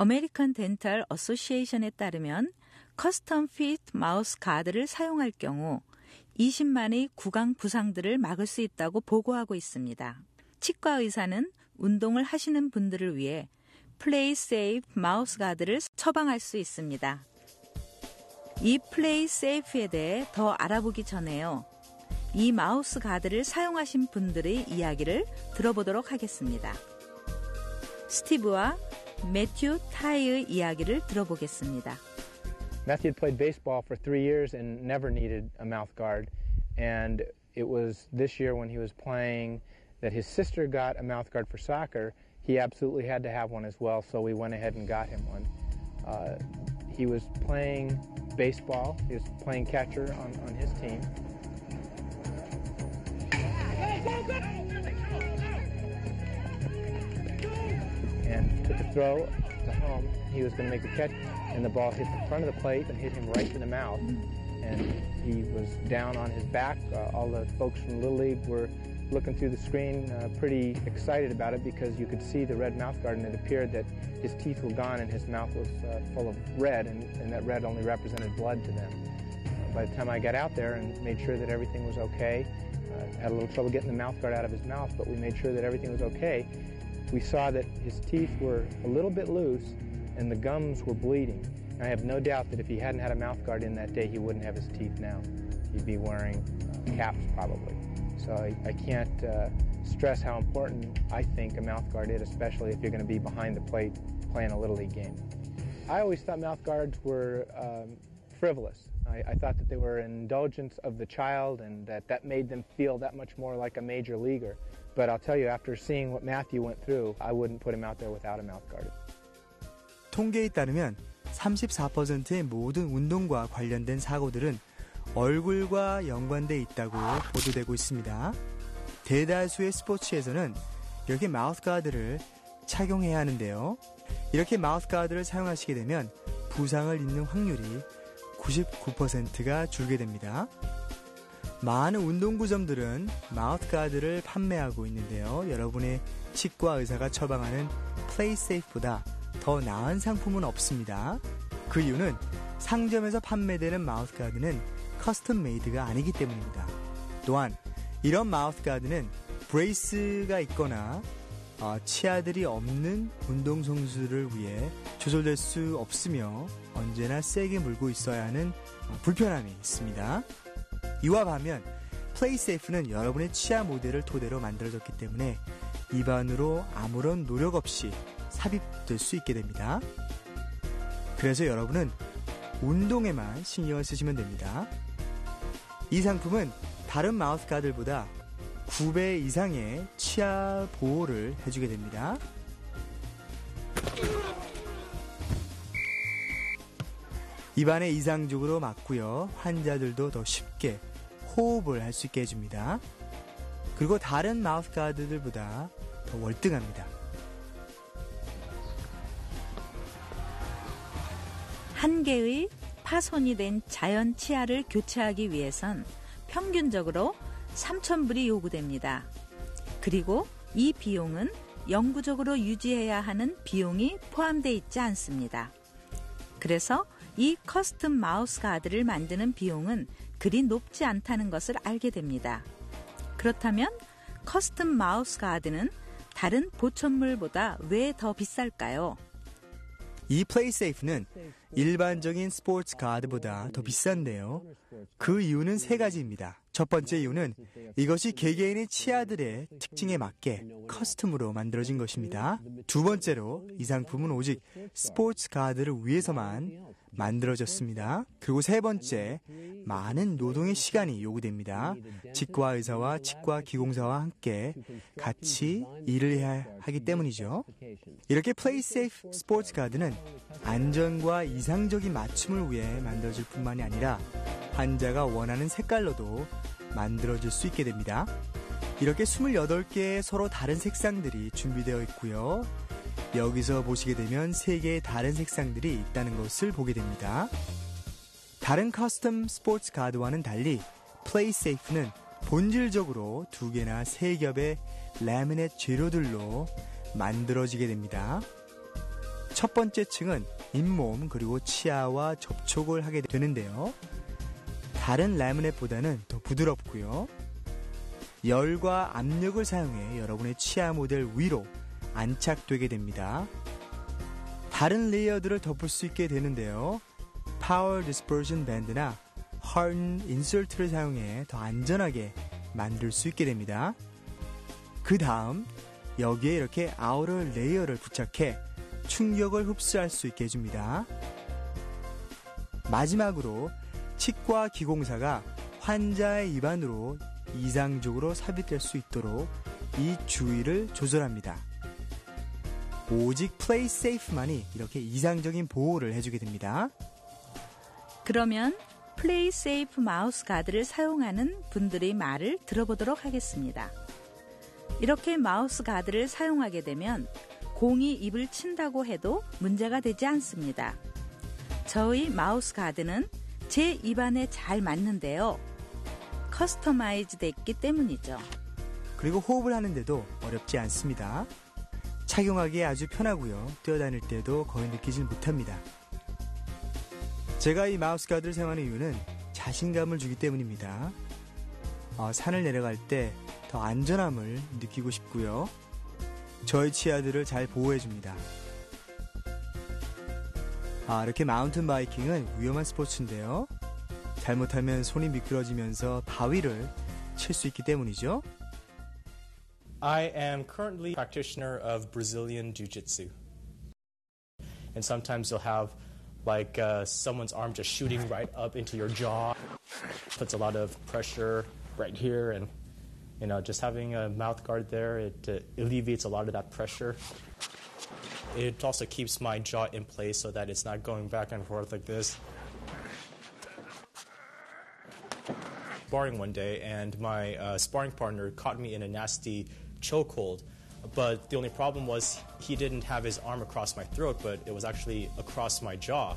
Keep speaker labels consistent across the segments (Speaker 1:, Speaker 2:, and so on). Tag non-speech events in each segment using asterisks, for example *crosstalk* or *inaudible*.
Speaker 1: American Dental Association에 따르면 custom fit mouth guard를 사용할 경우 20만의 구강 부상들을 막을 수 있다고 보고하고 있습니다. 치과 의사는 운동을 하시는 분들을 위해 PlaySafe mouth guard를 처방할 수 있습니다. 이 PlaySafe에 대해 더 알아보기 전에요. 이 mouth guard를 사용하신 분들의 이야기를 들어보도록 하겠습니다. 스티브와 매튜 타이의 이야기를 들어보겠습니다.
Speaker 2: Matthew had played baseball for three years and never needed a mouth guard. And it was this year when he was playing that his sister got a mouth guard for soccer. He absolutely had to have one as well, so we went ahead and got him one. Uh, he was playing baseball, he was playing catcher on, on his team. throw to home. He was going to make the catch, and the ball hit the front of the plate and hit him right in the mouth. And he was down on his back. Uh, all the folks from Little League were looking through the screen, uh, pretty excited about it because you could see the red mouth guard, and it appeared that his teeth were gone and his mouth was uh, full of red, and, and, that red only represented blood to them. Uh, by the time I got out there and made sure that everything was okay, uh, had a little trouble getting the mouth guard out of his mouth, but we made sure that everything was okay. We saw that his teeth were a little bit loose and the gums were bleeding. I have no doubt that if he hadn't had a mouth guard in that day, he wouldn't have his teeth now. He'd be wearing caps probably. So I, I can't uh, stress how important I think a mouth guard is, especially if you're going to be behind the plate playing a Little League game. I always thought mouth guards were um, frivolous. I, I, thought that they were an indulgence of the child and that that made them feel that much more like a major leaguer. But I'll tell you, after seeing what Matthew went through, I wouldn't put him out there without a mouth guard.
Speaker 3: 통계에 따르면 34%의 모든 운동과 관련된 사고들은 얼굴과 연관돼 있다고 보도되고 있습니다. 대다수의 스포츠에서는 이렇게 마우스 가드를 착용해야 하는데요. 이렇게 마우스 가드를 사용하시게 되면 부상을 입는 확률이 99%가 줄게 됩니다. 많은 운동구점들은 mouth guard를 판매하고 있는데요. 여러분의 치과 의사가 처방하는 PlaySafe보다 더 나은 상품은 없습니다. 그 이유는 상점에서 판매되는 mouth guard는 custom made가 아니기 때문입니다. 또한 이런 mouth guard는 brace가 있거나 어, 치아들이 없는 운동선수를 위해 조절될 수 없으며 언제나 세게 물고 있어야 하는 어, 불편함이 있습니다. 이와 반면 플레이세이프는 여러분의 치아 모델을 토대로 만들어졌기 때문에 입안으로 아무런 노력 없이 삽입될 수 있게 됩니다. 그래서 여러분은 운동에만 신경을 쓰시면 됩니다. 이 상품은 다른 마우스 가들보다 9배 이상의 치아 보호를 해주게 됩니다. 입안에 이상적으로 맞고요. 환자들도 더 쉽게 호흡을 할 수 있게 해줍니다. 그리고 다른 마우스 가드들보다 더 월등합니다.
Speaker 1: 한 개의 파손이 된 자연 치아를 교체하기 위해선 평균적으로 3,000불이 요구됩니다. 그리고 이 비용은 영구적으로 유지해야 하는 비용이 포함되어 있지 않습니다. 그래서 이 custom mouth guard를 만드는 비용은 그리 높지 않다는 것을 알게 됩니다. 그렇다면 custom mouth guard는 다른 보철물보다 왜 더 비쌀까요?
Speaker 3: 이 PlaySafe는 일반적인 스포츠 guard보다 더 비싼데요. 그 이유는 세 가지입니다. 첫 번째 이유는 이것이 개개인의 치아들의 특징에 맞게 custom으로 만들어진 것입니다. 두 번째로 이 상품은 오직 스포츠 guard를 위해서만 만들어졌습니다. 그리고 세 번째, 많은 노동의 시간이 요구됩니다. 치과 의사와 치과 기공사와 함께 같이 일을 해야 하기 때문이죠. 이렇게 PlaySafe 스포츠 guard는 안전과 이상적인 맞춤을 위해 만들어질 뿐만이 아니라 환자가 원하는 색깔로도 만들어질 수 있게 됩니다. 이렇게 28개의 서로 다른 색상들이 준비되어 있고요. 여기서 보시게 되면 3개의 다른 색상들이 있다는 것을 보게 됩니다. 다른 custom 스포츠 guard와는 달리 PlaySafe는 본질적으로 두 개나 세 겹의 레미넷 재료들로 만들어지게 됩니다. 첫 번째 층은 잇몸 그리고 치아와 접촉을 하게 되는데요. 다른 laminate보다는 더 부드럽고요. 열과 압력을 사용해 여러분의 치아 모델 위로 안착되게 됩니다. 다른 layer들을 덮을 수 있게 되는데요. power dispersion band나 hard insert를 사용해 더 안전하게 만들 수 있게 됩니다. 그 다음 여기에 이렇게 outer layer를 부착해 충격을 흡수할 수 있게 해줍니다. 마지막으로 치과 기공사가 환자의 입안으로 이상적으로 삽입될 수 있도록 이 주위를 조절합니다. 오직 PlaySafe만이 이렇게 이상적인 보호를 해주게 됩니다.
Speaker 1: 그러면 PlaySafe mouth guard를 사용하는 분들의 말을 들어보도록 하겠습니다. 이렇게 mouth guard를 사용하게 되면 공이 입을 친다고 해도 문제가 되지 않습니다. 저의 mouth guard는 제 입안에 잘 맞는데요. customize 됐기 때문이죠.
Speaker 3: 그리고 호흡을 하는데도 어렵지 않습니다. 착용하기에 아주 편하고요. 뛰어다닐 때도 거의 느끼질 못합니다. 제가 이 mouth guard를 사용하는 이유는 자신감을 주기 때문입니다. 어, 산을 내려갈 때 더 안전함을 느끼고 싶고요. 저의 치아들을 잘 보호해줍니다. 아, 이렇게 마운틴 바이킹은 위험한 스포츠인데요. 잘못하면 손이 미끄러지면서 바위를 칠 수 있기 때문이죠.
Speaker 4: I am currently a practitioner of Brazilian Jiu Jitsu. And sometimes you'll have like uh, someone's arm just shooting right up into your jaw, puts a lot of pressure right here, and you know, just having a mouth guard there, it uh, alleviates a lot of that pressure. It also keeps my jaw in place so that it's not going back and forth like this. Sparring one day, and my uh, sparring partner caught me in a nasty chokehold. But the only problem was he didn't have his arm across my throat, but it was actually across my jaw.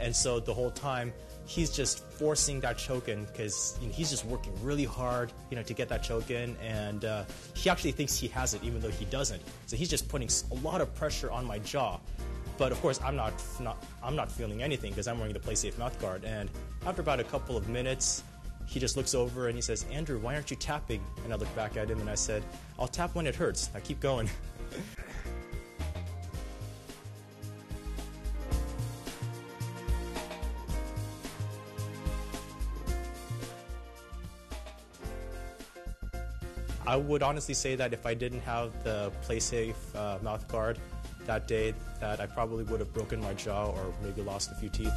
Speaker 4: And so the whole time, he's just forcing that choke in because you know, he's just working really hard, you know, to get that choke in, and uh, he actually thinks he has it even though he doesn't. So he's just putting a lot of pressure on my jaw. But of course, I'm not, not I'm not feeling anything because I'm wearing the PlaySafe mouth guard. And after about a couple of minutes, he just looks over and he says, "Andrew, why aren't you tapping?" And I look back at him and I said, "I'll tap when it hurts. Now keep going." *laughs* I would honestly say that if I didn't have the PlaySafe uh, mouth guard that day, that I probably would have broken my jaw or maybe lost a few teeth.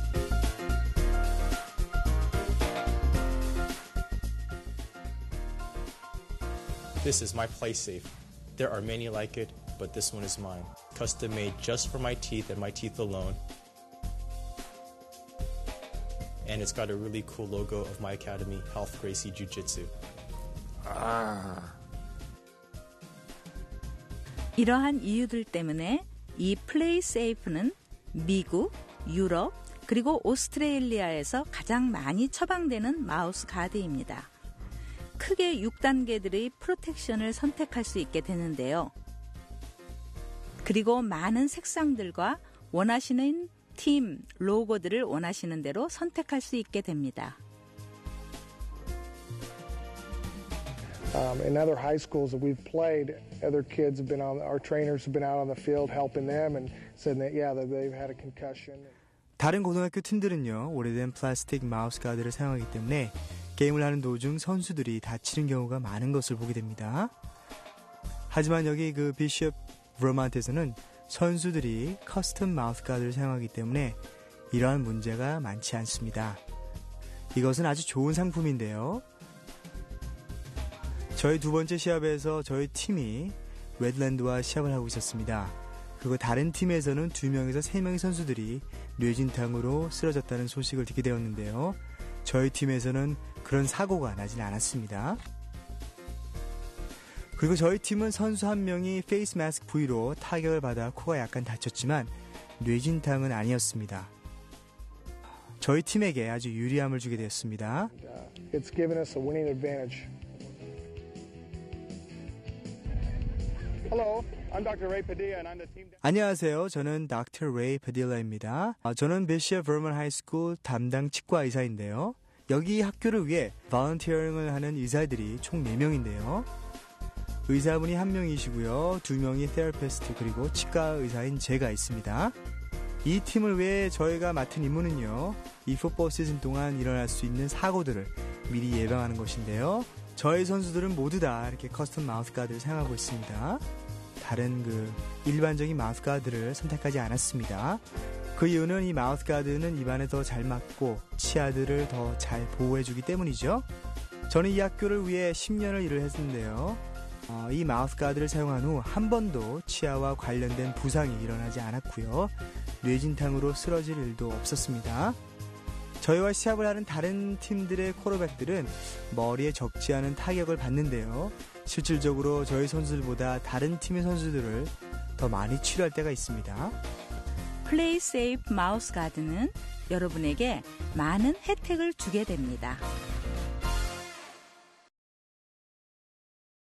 Speaker 4: This is my PlaySafe. There are many like it, but this one is mine. Custom made just for my teeth and my teeth alone. And it's got a really cool logo of my academy, Health Gracie Jiu Jitsu.
Speaker 1: 이러한 이유들 때문에 이 플레이 세이프는 미국, 유럽, 그리고 오스트레일리아에서 가장 많이 처방되는 마우스 가드입니다. 크게 6단계들의 프로텍션을 선택할 수 있게 되는데요. 그리고 많은 색상들과 원하시는 팀, 로고들을 원하시는 대로 선택할 수 있게 됩니다.
Speaker 5: Um, in other high schools that we've played, other kids have been on, our trainers have been out on the field helping them and said that, yeah, that they've had a concussion.
Speaker 3: 다른 고등학교 팀들은요, 오래된 플라스틱 mouth guard를 사용하기 때문에 게임을 하는 도중 선수들이 다치는 경우가 많은 것을 보게 됩니다. 하지만 여기 그 비숍 브로만트에서는 선수들이 custom mouth guard를 사용하기 때문에 이러한 문제가 많지 않습니다. 이것은 아주 좋은 상품인데요. 저희 두 번째 시합에서 저희 팀이 웨드랜드와 시합을 하고 있었습니다. 그리고 다른 팀에서는 두 명에서 세 명의 선수들이 뇌진탕으로 쓰러졌다는 소식을 듣게 되었는데요. 저희 팀에서는 그런 사고가 나진 않았습니다. 그리고 저희 팀은 선수 한 명이 face mask 부위로 타격을 받아 코가 약간 다쳤지만 뇌진탕은 아니었습니다. 저희 팀에게 아주 유리함을 주게 되었습니다.
Speaker 5: It's given us a winning advantage.
Speaker 3: 안녕하세요. 저는. Ray Padilla입니다. 아, 저는 베시아 버먼 High School 담당 치과 의사인데요. 여기 학교를 위해 volunteering을 하는 의사들이 총 4명인데요. 의사분이 한 명이시고요. 두 명이 therapist 그리고 치과 의사인 제가 있습니다. 이 팀을 위해 저희가 맡은 임무는요. 이 풋볼 시즌 동안 일어날 수 있는 사고들을 미리 예방하는 것인데요. 저희 선수들은 모두 다 이렇게 custom mouth guard를 사용하고 있습니다. 다른 그 일반적인 mouth guard를 선택하지 않았습니다. 그 이유는 이 mouth guard는 입안에 더 잘 맞고 치아들을 더 잘 보호해주기 때문이죠. 저는 이 학교를 위해 10년을 일을 했는데요. 어, 이 mouth guard를 사용한 후 한 번도 치아와 관련된 부상이 일어나지 않았고요. 뇌진탕으로 쓰러질 일도 없었습니다. 저희와 시합을 하는 다른 팀들의 쿼터백들은 머리에 적지 않은 타격을 받는데요. 실질적으로 저희 선수들보다 다른 팀의 선수들을 더 많이 치료할 때가 있습니다.
Speaker 1: PlaySafe mouth guard는 여러분에게 많은 혜택을 주게 됩니다.